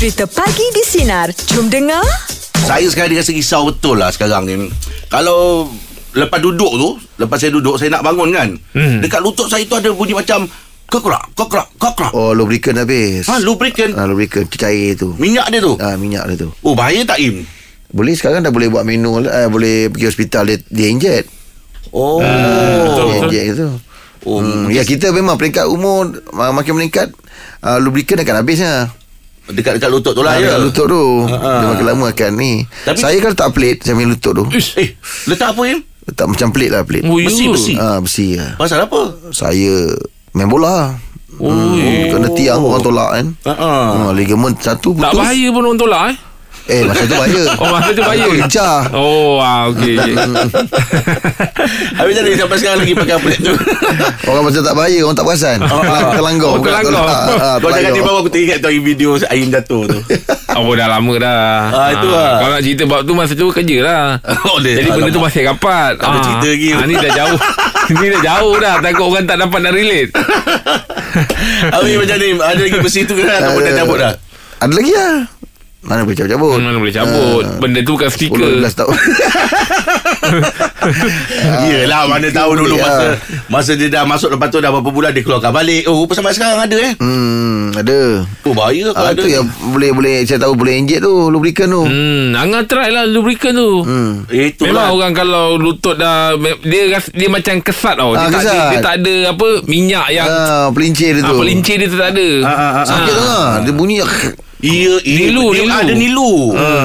Cerita Pagi di Sinar. Jom dengar. Saya sekarang rasa risau betul lah sekarang ni. Kalau lepas duduk tu, lepas saya duduk, saya nak bangun kan. Hmm. Dekat lutut saya tu ada bunyi macam kokrak, kokrak, kokrak. Oh lubricant habis Ha, lubricant. ah, Lubricant cair tu Minyak dia tu. ah, Minyak dia tu Oh, bahaya tak Im? Boleh sekarang dah boleh buat menu eh, Boleh pergi hospital Dia, dia inject Oh. Dia inject tu Oh, hmm, Ya kita memang peringkat umur ma- Makin meningkat uh, Lubricant akan habisnya Dekat-dekat lutut tu lah Ah, ya. dekat lutut tu. Dia makin lama akan ni Tapi- Saya kan letak plate Saya main lutut tu Ish. Eh, letak apa Im? Letak macam plate lah plate Oh, ya. Besi, besi. ah, Besi lah Pasal apa? Saya Main bola Oh. hmm, Kena tiang orang tolak kan Ha. Ah, ligament satu putus Tak bahaya pun orang tolak eh Eh masa tu bahaya. Oh masa tu bahaya? Lincah Oh ah, okay, okay. Habis tadi sampai sekarang lagi pakai apa tu? Orang macam tak bahaya Orang tak perasan. Oh, Terlanggar Oh, terlanggar. ah, Kau cakap di bawah aku teringat tu video Aim jatuh tu. Oh dah lama dah. Ah, itu lah. Kalau nak cerita bab tu Masa tu kerja lah. Oh, dia- Jadi benda tu masih rapat. Tak ada cerita lagi. ah, Ni dah jauh. Ni dah jauh dah. Takut orang tak dapat nak relate. Habis macam ni Ada lagi besi tu ke Ataupun dah cabut dah? Ada lagi lah Mana boleh cabut-cabut Mana boleh cabut Ah, Benda tu bukan 10 stiker 11 tahun Yelah mana tahu dulu masa ah. Masa dia dah masuk Lepas tu dah berapa bulan Dia keluarkan balik Oh rupa sampai sekarang ada eh Hmm Ada Oh bahaya kalau Ah, ada tu yang boleh boleh saya tahu boleh inject tu lubricant tu. Hmm, Angah try lah lubricant tu. Hmm. Itulah Memang orang kalau lutut dah dia ras- dia macam kesat tau. Dia, Ah, tak kesat. dia tak ada apa minyak yang Ah, pelincir dia ah, tu. pelincir dia tu tak ada. Ah, ah, ah, Sakit tu lah. Dia bunyi Iya, iya Nilu, dia nilu. ada nilu.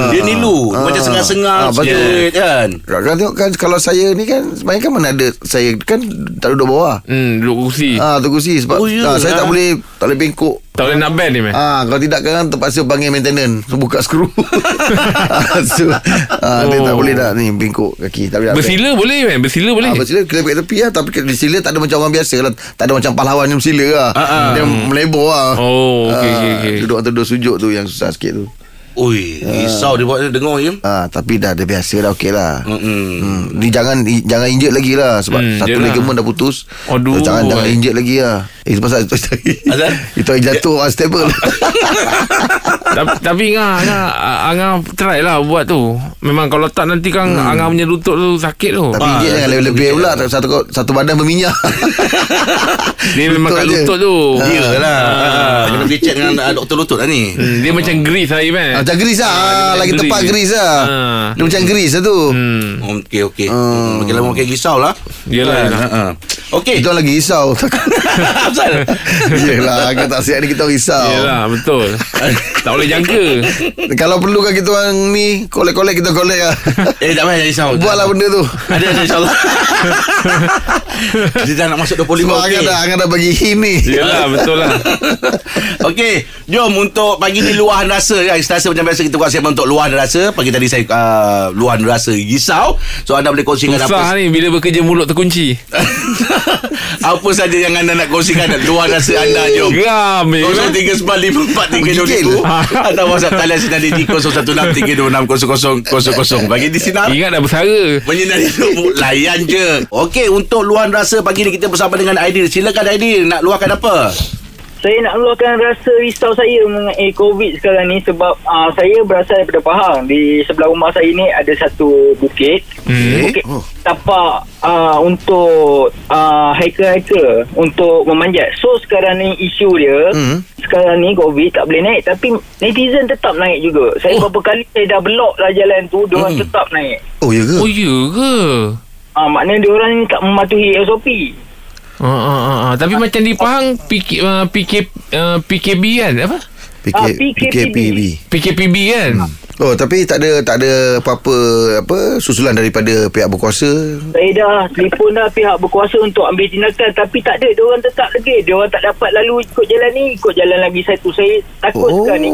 Dia nilu. Ah. Macam sengal-sengal Ah, betul. sikit kan. Kan tengok kan kalau saya ni kan sebenarnya kan mana ada saya kan tak duduk bawah. Hmm, duduk kursi. Ah tu kursi sebab Oh, ya ah, saya lah. tak boleh tak boleh bengkok. Tak boleh nak bend ni meh. Ah kalau tidak kan terpaksa panggil maintenance so, buka skru. ah, so, ah, dia tak Oh. boleh dah ni bengkok kaki tak boleh. Bersila boleh meh, bersila boleh. Ah, bersila kena kat tepi lah Tapi bersila tak ada macam orang biasa lah Tak ada macam pahlawan yang bersila lah Ah, ah. Dia melebor lah Oh, okey, Ah, okey, okey. Duduk atau duduk sujud tu yang susah sikit tu Oi, risau dia buat dengar ya. ah, Tapi dah dah biasa dah okey lah Hmm. Hmm, ni jangan i- jangan injek lagi lah sebab Hmm, satu ligament dah putus. Aduh. jangan jangan injek lagi lah. Eh itu pasal itu Asal? itu yang jatuh unstable. tapi, tapi Angah, Angah, Angah try lah buat tu. Memang kalau tak nanti kan hmm. Angah punya lutut tu sakit tu. Tapi Ah, injek jangan lebih-lebih pula satu satu badan berminyak. Dia memang kat lutut tu. Iyalah. Ah, Kena pergi check dengan ah, doktor lutut lah ni. Hmm, dia macam grease lah meh. Ah, Macam geris lah ah, Lagi tepat geris lah Ah. Dia macam geris lah tu Hmm. Okey okey. Hmm. Makin lama makin risau lah. Yelah, yelah. Ha. Okey. Kita lagi risau Asal. Yelah Agak tak sihat ni kita risau Yelah, betul. tak boleh jangka. Kalau perlu kan kita orang ni Kolek-kolek kita kolek lah Eh tak payah risau. Buatlah benda tu Ada ada insyaAllah Dia dah nak masuk 25 Sebab okey. Angah dah Angah dah bagi hint ni Yelah, betul lah. Okey, jom untuk pagi ni luahan rasa ya. Rasa macam biasa kita buat segmen untuk luahan rasa. Pagi tadi saya uh, luahan rasa risau. So anda boleh kongsikan Susah apa ni bila bekerja mulut terkunci. apa saja yang anda nak kongsikan luahan rasa anda jom. Geram ni. Kosong meh. tiga sembilan lima empat tiga dua Menggigil. ribu Atau WhatsApp talian sinar di kosong satu enam tiga dua enam kosong kosong kosong kosong Bagi di sinar Ingat dah bersara. Menyinari hidup Layan je Okey untuk luahan rasa Pagi ni kita bersama dengan Aidil Silakan Aidil Nak luahkan apa? Saya nak luahkan rasa risau saya mengenai COVID sekarang ni sebab uh, saya berasal daripada Pahang. Di sebelah rumah saya ni ada satu bukit. Hmm. Bukit Oh. tapak uh, untuk uh, hiker-hiker untuk memanjat. So sekarang ni isu dia, Hmm. sekarang ni COVID tak boleh naik tapi netizen tetap naik juga. Saya Oh. berapa kali saya dah block lah jalan tu, diorang Hmm. tetap naik. Oh ya ke? Oh, ya ke? Uh, maknanya diorang ni tak mematuhi SOP. Ah, ah, ah, ah. Tapi macam di Pahang PK, uh, PK, uh, PKB kan? Apa? PK, Ah, PKPB. PKPB PKPB kan? Oh tapi tak ada tak ada apa-apa apa susulan daripada pihak berkuasa. Saya dah telefon dah pihak berkuasa untuk ambil tindakan tapi tak ada. Diorang tetap lagi. Diorang tak dapat lalu ikut jalan ni, ikut jalan lagi satu. Saya takut Oh. sekarang ni.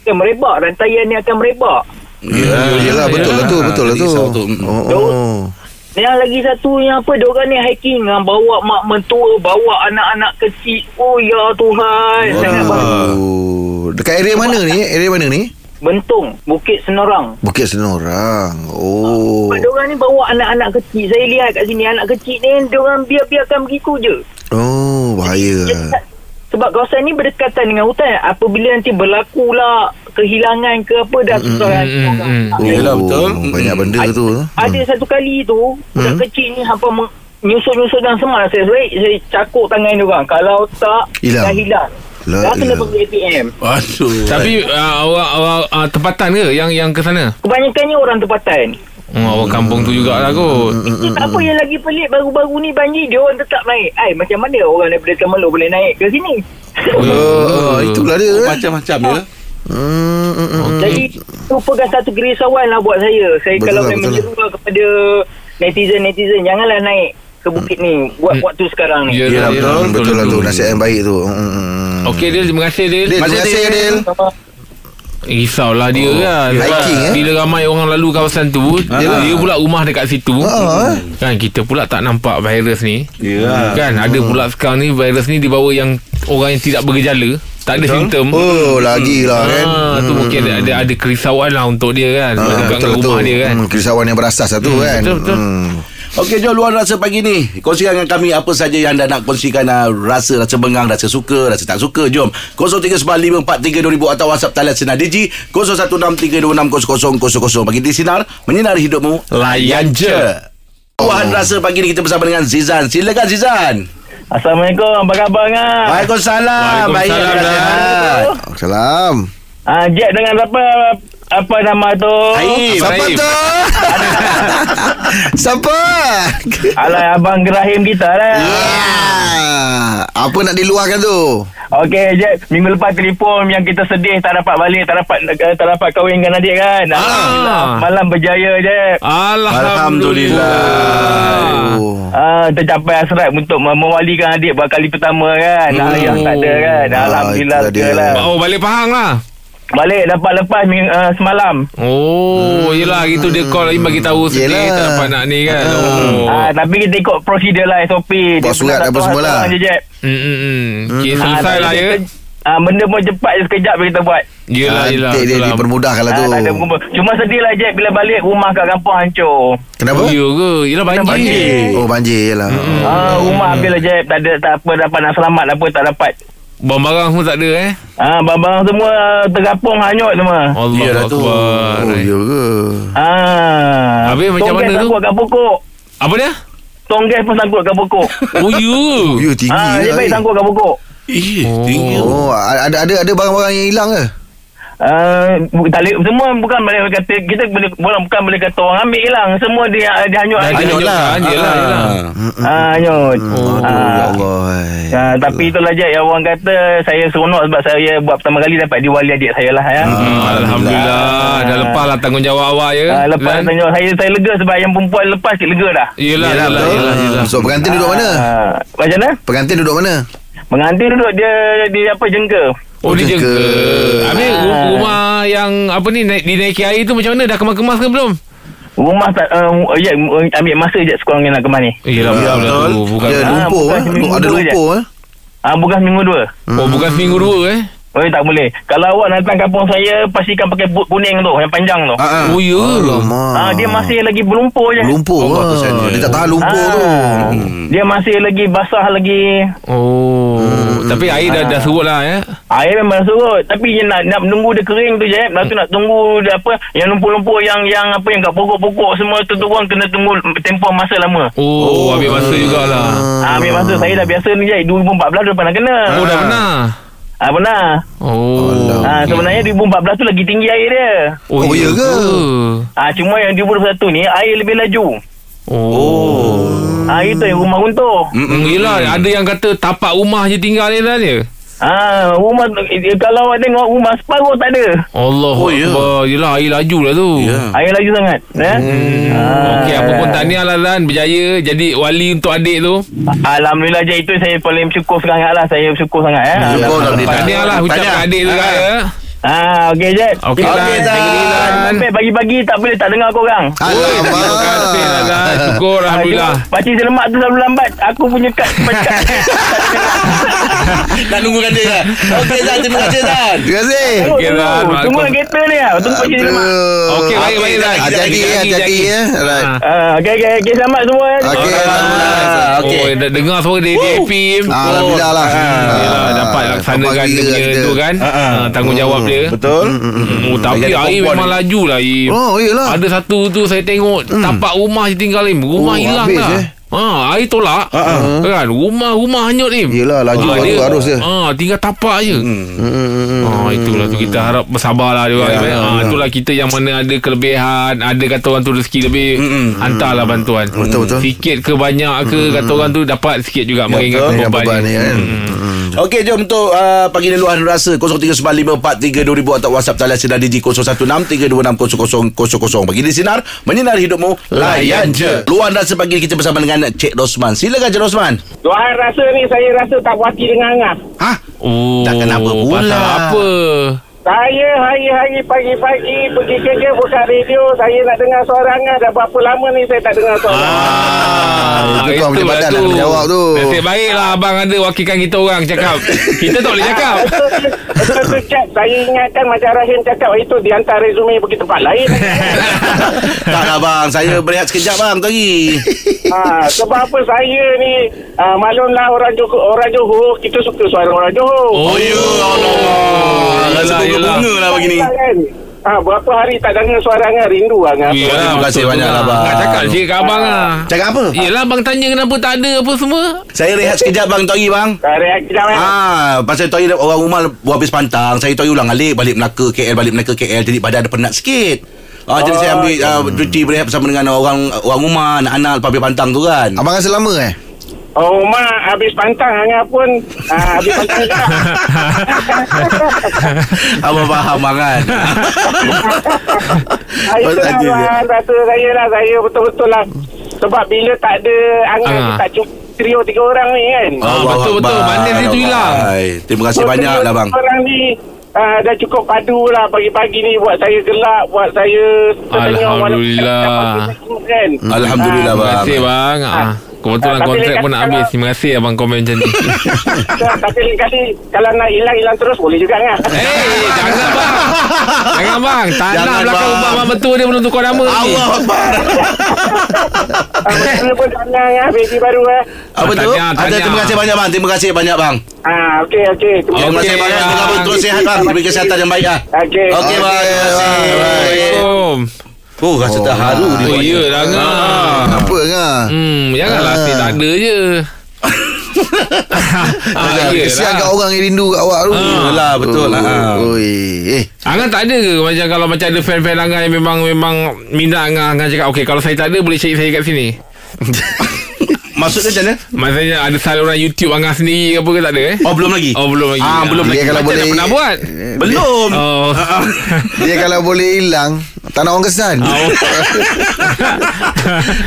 Akan merebak. Rantaian ni akan merebak. Ya, Yelah betul lah tu betul lah tu. Oh, Betul. oh. Yang lagi satu yang apa, diorang ni hiking. ah, Bawa mak mentua, bawa anak-anak kecil. Oh ya Tuhan. Sangat. Oh. Dekat area mana ni? Area mana ni? Bentong, Bukit Senorang. Bukit Senorang. Oh. Sebab diorang ni bawa anak-anak kecil. Saya lihat kat sini anak kecil ni, diorang biar-biarkan begitu je. Oh, bahaya. Dia sebab kawasan ni berdekatan dengan hutan apabila nanti berlaku lah kehilangan ke apa dah susah kan mm, mm. Ah, Yelah, betul. Banyak Mm. benda tu ada satu kali tu budak Hmm. kecil ni hampa meng- nyusul-nyusul dalam semak saya baik saya cakuk tangan dia orang kalau tak Hilang. dah hilang La dah kena pergi ATM Aduh. Tapi uh, orang, orang uh, tempatan ke yang yang ke sana? kebanyakannya orang tempatan Oh, orang kampung tu jugalah kot. Itu tak apa yang lagi pelik baru-baru ni banjir dia orang tetap naik. Ai macam mana orang daripada Temerloh boleh naik ke sini? Oh, itulah dia eh. Macam-macam ya. Hmm. Jadi itu pegang satu kerisauan lah buat saya. Saya Betul kalau lah, betul menyeru lah kepada netizen-netizen janganlah naik ke bukit ni buat waktu sekarang ni. Ya, ya, betul, Betul lah tu Nasihat yang baik tu Hmm. Okey Dil, terima kasih Dil. Dil, terima kasih Dil Risaulah dia Oh, kan hiking, eh? Bila ramai orang lalu kawasan tu Yelah. Dia pula rumah dekat situ Ah, eh. Kan kita pula tak nampak virus ni Ya. Kan ada pula sekarang ni Virus ni dibawa yang Orang yang tidak bergejala Tak ada simptom. Oh lagi lah kan? Ah, tu mungkin ada, ada ada kerisauan lah untuk dia kan? Ah, Dekat betul rumah tu. dia kan? Hmm, Kerisauan yang berasas lah tu kan? betul, betul. Hmm. Okey jom luar rasa pagi ni. Kongsikan dengan kami Apa saja yang anda nak kongsikan uh, Rasa rasa bengang Rasa suka Rasa tak suka. Jom 0395432000 Atau WhatsApp talian Sinar Digi 0163260000 Bagi di Sinar Menyinari hidupmu. Layan je. Luahan rasa pagi ni Kita bersama dengan Zizan. Silakan Zizan Assalamualaikum. Apa khabar ngah? Waalaikumsalam Baik Waalaikumsalam, terima kasih. Salam Ah, Jack dengan apa apa nama tu? Aib Siapa Rahim. tu? Siapa? Alah abang Gerahim kita lah. Ah, Apa nak diluahkan tu? Okey, Jack. Minggu lepas telefon yang kita sedih tak dapat balik, tak dapat eh, tak dapat kahwin dengan adik kan. Alhamdulillah. Malam berjaya, Jack. Alhamdulillah Oh. Ah, tercapai hasrat untuk mewalikan adik buat kali pertama kan. Hmm. Hmm. Ayah tak ada kan. Ah, Alhamdulillah. Oh balik Pahang lah Balik dapat lepas ming, uh, semalam. Oh Yelah gitu dia call lagi bagi tahu sedih Yelah. Tak dapat nak ni kan Oh Ah, tapi kita ikut prosedur lah SOP. Buat surat apa semua lah. Je, Jack. Hmm, hmm, hmm. Okay, Ah, selesai tak lah ya. Ah, benda pun cepat je sekejap je kita buat. Yelah, yelah. Nanti dia dipermudahkan lah tu Ah, tak ada kumpul. Cuma sedih lah Jack bila balik rumah kat kampung hancur. Kenapa? Oh, ya ke? Yelah banjir. banjir. Oh banjir je lah Ah, rumah habis lah Jack. Tak ada tak apa dapat nak selamat apa tak dapat. Barang-barang semua tak ada eh. Ah, barang-barang semua tergapung hanyut semua. Allah Yelah tu. Akbar. Oh ya ke? Ah. Habis macam mana tu? sangkut kat pokok. Apa dia? Tonggas pun sangkut kat pokok. Oh, ya. Oh ya tinggi ah, dia lah, baik eh. sangkut kat pokok. Ih, Oh. tinggi Oh ada ada ada barang-barang yang hilang ke? Uh, tak boleh, semua bukan boleh kata kita boleh bukan, bukan boleh kata orang ambil hilang semua dia dia hanyut Dah hanyut hanyut lah. Yelah, yelah. ah hanyut Oh, Ah. ya Allah. Ah, tapi itulah je yang orang kata saya seronok sebab saya buat pertama kali dapat diwali adik saya lah ya. Hmm, Alhamdulillah. Dah lepas lah tanggungjawab awak ya. Ah, lepas Lan? tanya saya saya lega sebab yang perempuan lepas sikit lega dah. Yelah, yelah, betul. yelah, yelah. So pengantin duduk mana? Ah, macam mana? Pengantin duduk mana? Mengantin duduk dia dia apa jengka. Oh, dia jaga. Habis Ah. rumah yang apa ni naik, dinaiki air tu macam mana? Dah kemas-kemas ke belum? Rumah tak uh, ya ambil masa je sekurang yang nak ke mana. Yelah, Ya, betul, betul. tu. Bukan. Dia Ah, lumpur bukan eh. Ada dua je. lumpur eh. Ah bukan minggu dua. Oh, bukan seminggu dua eh? Oh tak boleh. Kalau awak datang kampung saya pastikan pakai boot kuning tu yang panjang tu. Ah, ah. Oh, ya. Ah dia masih lagi berlumpur je. lumpur. Oh, ah. bagusnya. Dia tak tahan lumpur tu. Ah, Dia masih lagi basah lagi. Oh, tapi air dah dah surut lah ya. Air memang surut tapi yang nak nak menunggu dia kering tu je. Lepas tu nak tunggu dia apa yang lumpur-lumpur yang yang apa yang kat pokok-pokok semua tu turun kena tunggu tempoh masa lama. Oh, ambil masa jugalah. Ah ambil masa saya dah biasa ni je 2014 dah pernah kena. Oh, dah pernah. Ah pernah. Oh. Ah sebenarnya 2014 tu lagi tinggi air dia. Oh, ya ke? Ah cuma yang 2021 ni air lebih laju. Oh. Ah itu yang rumah runtuh. Hmm, yelah, ada yang kata tapak rumah je tinggal ni dah dia. Ah, rumah eh, kalau awak tengok rumah separuh tak ada. Allah Oh, ya. Akbar. Yelah, air laju lah tu. Ya. Air laju sangat. Eh? Ah. Okey, apa pun tahniah lah Lan. Berjaya jadi wali untuk adik tu. Alhamdulillah je itu saya paling bersyukur sangat lah. Saya bersyukur sangat. Eh? Bersyukur, Alhamdulillah. Tahniah lah ucap Tahniah. kat adik tu kan. ya. Ah, okey je. Okey, diri, Lan. Sampai pagi-pagi tak boleh tak dengar korang. Terima kasih lah Lan. Syukur Alhamdulillah. Ah, Pakcik selamat tu selalu lambat. Aku punya kad. Nak nunggukan dia kan Okey Zan Terima kasih Zan Terima kasih Okey, Zan. Tunggu kereta ni lah Tunggu Selamat Aduh. Okey, baik, Okey, baik, Zan. Hati-hati ya Hati-hati ya Alright. Ah. Ah, Okey okey okey selamat semua ya. Okey Ah, Okey Oh, dengar suara dia. Ah, Alhamdulillah lah dapat Ah, laksanakan dia punya tu kan. Ah, ah. Ah, Tanggungjawab dia. Betul Oh, tapi Jadi air memang ni. laju lah. Oh yelah Ada satu tu saya tengok tapak rumah je tinggal Im. Rumah Oh, hilang dah. eh? Ha, air tolak. Kan, rumah-rumah hanyut Im. Yelah, laju Ah, arus- arus dia. Ha, tinggal tapak je. Hmm. Ha, itulah tu kita harap bersabarlah dia. Ya, Ha, itulah kita yang mana ada kelebihan, ada kata orang tu rezeki lebih, Mm-mm. hantarlah bantuan. Betul, betul. Sikit ke banyak ke kata orang tu dapat sikit juga Ya, meringankan betul. beban. Beban ni kan Okey jom untuk uh, Pagi ni luahan rasa 0395432000 Atau WhatsApp talian sinar Digi 0163260000 Pagi di Sinar Menyinar hidupmu Layan je Luahan rasa pagi ni kita bersama dengan Cik Rosman Silakan Cik Rosman Tuhan rasa ni saya rasa tak puas hati dengan Angah Hah? Oh, Tak kenapa pula. Pasal apa? Saya hari-hari pagi-pagi pergi kerja buka radio Saya nak dengar suara Angah Dah berapa lama ni saya tak dengar suara Ah, itu kau badan nak kena jawab tu. Nasib baiklah abang ada wakilkan kita orang cakap. kita tak boleh cakap. Betul tu Cik Saya ingatkan macam Rahim cakap Itu dihantar resume pergi tempat lain. Tak lah bang. Saya berehat sekejap bang. Tadi. Ha, Sebab apa saya ni uh, Maklumlah orang Johor, orang Johor Kita suka suara orang Johor. Oh, ya Allah. Rasa Yelah, yelah. bunga lah pagi ni? Ha, berapa hari tak dengar suara Angah Rindu Angah Yelah, Terima kasih banyak lah, abang. Nak cakap cik kat abang lah. Cakap apa? Yelah abang tanya kenapa tak ada apa semua. Saya rehat sekejap bang Tadi bang Tarik kejap eh Ah, pasal Toy orang rumah buat habis pantang. Saya Toy ulang alik balik Melaka KL balik Melaka KL jadi badan ada penat sikit. Ah, jadi Oh, saya ambil uh, cuti berehat bersama dengan orang orang rumah, anak-anak lepas habis pantang tu kan. Abang rasa lama eh Oh mak habis pantang Angah pun ha, Habis pantang juga Abang faham bang kan. Ah, abang Rasa saya lah Saya betul-betul lah Sebab bila tak ada Angah. ni tak cukup Trio tiga orang ni kan Ah, Allah betul, betul. Akbar. Bandar dia tu hilang. Terima kasih So, banyak lah bang. Orang ni Uh, dah cukup padu lah pagi-pagi ni buat saya gelak buat saya tersenyum Alhamdulillah. kan Alhamdulillah, Ah, Terima bang. kasih bang. Ah, kebetulan Ah, tapi kontrak pun nak kalau- habis. Terima kasih abang komen macam ni. tapi lain kali kalau nak hilang-hilang terus boleh juga kan Eh, jangan bang. Jangan bang. Tak nak belakang bang. rumah abang betul dia belum tukar nama ni. Allah Akbar. Saya pun tanah ya baby baru eh Apa tu? Ada terima kasih banyak bang. Terima kasih banyak bang. Ah, okey okey. Terima Terima kasih banyak. Terima kasih terus sihat bang. Diberi kesihatan yang baik ah. Okey. Okey bang. Terima kasih. Assalamualaikum. Oh, rasa Oh, terharu ah. dia. Oh, ya ngah. Apa ngah Hmm, janganlah Ah. asyik tak ada je. ah, Kesian kat orang yang rindu kat awak tu Yalah, betul lah. Oh, Oi, Eh Angan tak ada ke macam kalau macam ada fan-fan Angan yang memang memang minat Angan Angan cakap okey kalau saya tak ada boleh cari saya kat sini. Maksudnya macam mana? Maksudnya ada saluran YouTube Angan sendiri ke apa ke tak ada eh? Oh, belum lagi. Oh belum lagi. Ah, belum Dia lagi. kalau Macam boleh dah pernah buat. Belum. Oh. Dia kalau boleh hilang Tak nak orang kesan Oh.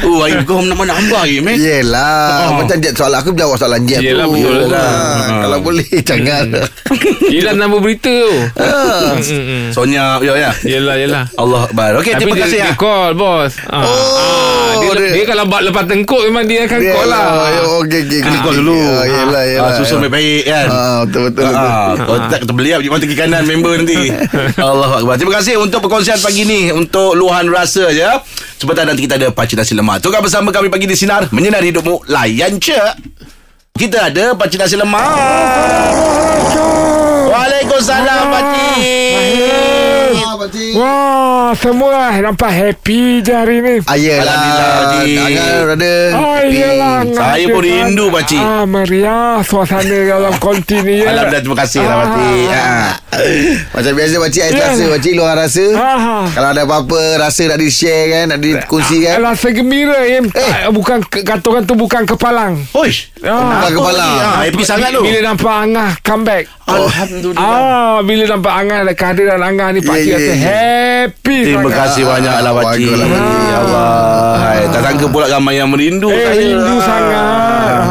Oh, air kau nak mana hamba air, meh? Yelah Oh. Macam Jeb soalan aku Jawab soalan Yelah, tu betul lah. Ah, Kalau boleh Jangan Hilang nama berita tu. Ah. Hmm, hmm. Sonya, ya, ya. Yelah yelah. Allah Akbar. Okey, Tapi terima dia, kasih dia ya. call bos. Ah. Oh, Ah, dia, dia- dia, kalau buat lepas tengkuk memang dia akan Yelah, call lah. Okey okey Kena call dulu. Ah, Yelah yelah Ah, susun baik-baik kan. Ah, Betul betul betul. Ah, kalau tak kita beli pergi mata kiri kanan member nanti. Allah Akbar. Terima kasih untuk perkongsian pagi ni untuk luahan rasa je. Sebentar nanti kita ada pakcik nasi lemak. Tukar bersama kami pagi di sinar menyinar hidupmu layan je. Kita ada pakcik nasi lemak. Waalaikumsalam pakcik. Ah, pakcik. Wah, semua nampak happy je hari ni. Ah, yelah Alhamdulillah, Pakcik. Ada Oh, happy. iyalah. Saya pun rindu, pakcik. Ah, meriah suasana dalam konti ni ya. Alhamdulillah terima kasih lah pakcik. Ha. Macam biasa pakcik Ais Ya. rasa Pakcik luar rasa Ah. Kalau ada apa-apa Rasa nak di-share kan Nak dikongsi kan Rasa gembira Im. Eh. Bukan ke- kata orang tu bukan kepalang. Hoish. Ah. Bukan kepala Ah, happy sangat tu. Bila nampak Angah comeback. Alhamdulillah. Ah, bila nampak Angah ada kehadiran Angah ni Pak Ya, Cik ya, rasa ya. Happy Terima sangat. kasih banyak lah pakcik. Ya Allah. Tak sangka pula ramai yang merindu Eh, saya. rindu Ah. sangat.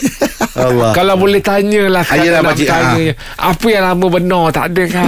Allah. Kalau boleh tanyalah Ah, yelah, nak pakcik, bertanya. Apa yang lama benar tak ada kan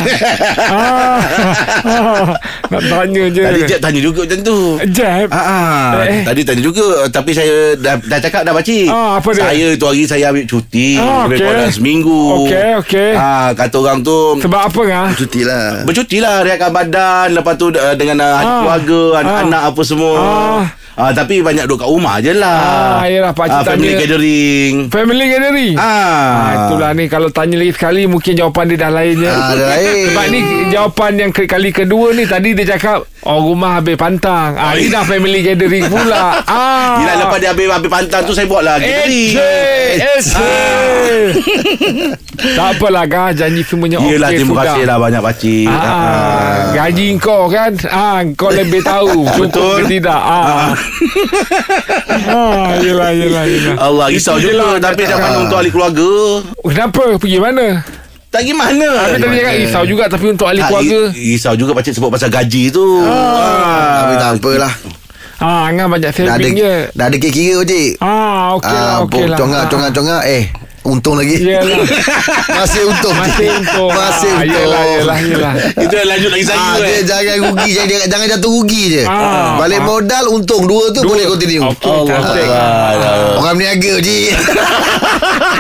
ah, ah, Nak tanya je Tadi Jeb tanya juga macam tu. Jeb Ah, ah. Eh. Tadi tanya juga Tapi saya dah, dah cakap dah pakcik Ah, apa dia? Saya tu hari saya ambil cuti Ah, Lebih okey. kurang seminggu Okey, okey. ah, Kata orang tu Sebab apa ngah Cuti lah Bercuti lah Rehatkan badan Lepas tu uh, dengan uh, Ah. keluarga Anak-anak apa semua Ah. Ah, tapi banyak duduk kat rumah je lah Ah, yelah, pakcik Family tanya- gathering Family gathering Ah. Ah, itulah ni kalau tanya lagi sekali mungkin jawapan dia dah lain je. Ah, dah lain. Sebab ni jawapan yang kali kedua ni tadi dia cakap oh rumah habis pantang. Ah ini dah family gathering pula. Ah. Yelah lepas dia habis, habis pantang tu Saya buat lah gathering Tak apalah Gah Janji semuanya okey Yelah terima sudah. kasih lah banyak pakcik Ah, gaji kau kan ah, Kau lebih tahu Cukup ke tidak ah. ah, Yelah yelah yelah Allah risau juga. Tapi dah mana untuk ahli keluarga. Kenapa? Pergi mana? Tak gimana Habis tadi cakap risau juga Tapi untuk ahli Tak, keluarga. ri- Risau juga pakcik sebut pasal gaji tu. Ah. Tapi tak apalah. Ah, Angah banyak Dah ada saving je. Dah ada kira-kira pakcik Ah, okey lah, Ah, okey lah. Congak Ah. congak congak. Eh Untung lagi Yelah Masih untung Masih untung Masih Ah, untung Yelah yelah yelah Itu yang lanjut lagi saya Ah, eh. dia jangan rugi jangan, jangan jatuh rugi je. Ah. Balik modal untung dua tu boleh continue. Cantik Allah. Orang berniaga je.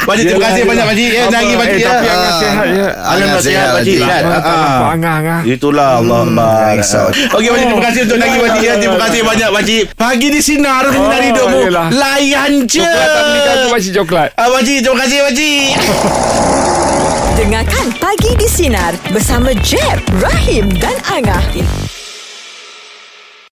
Pakcik terima kasih banyak pakcik Eh Apa, lagi eh, pakcik ya. Tapi Angah Ah. sihat je Alhamdulillah sehat, sihat pakcik pakcik. kan. Ah, tak Ah. nampak Angah Angah Itulah Allah Akbar risau. Okey pakcik terima kasih untuk lagi pakcik ya. Terima kasih banyak pakcik Pagi di sinar Menyinari Oh, hidupmu. Layan je Coklat tak belikan tu Pakcik coklat Ah, pakcik terima kasih pakcik Dengarkan Pagi di Sinar bersama Jeb, Rahim dan Angah.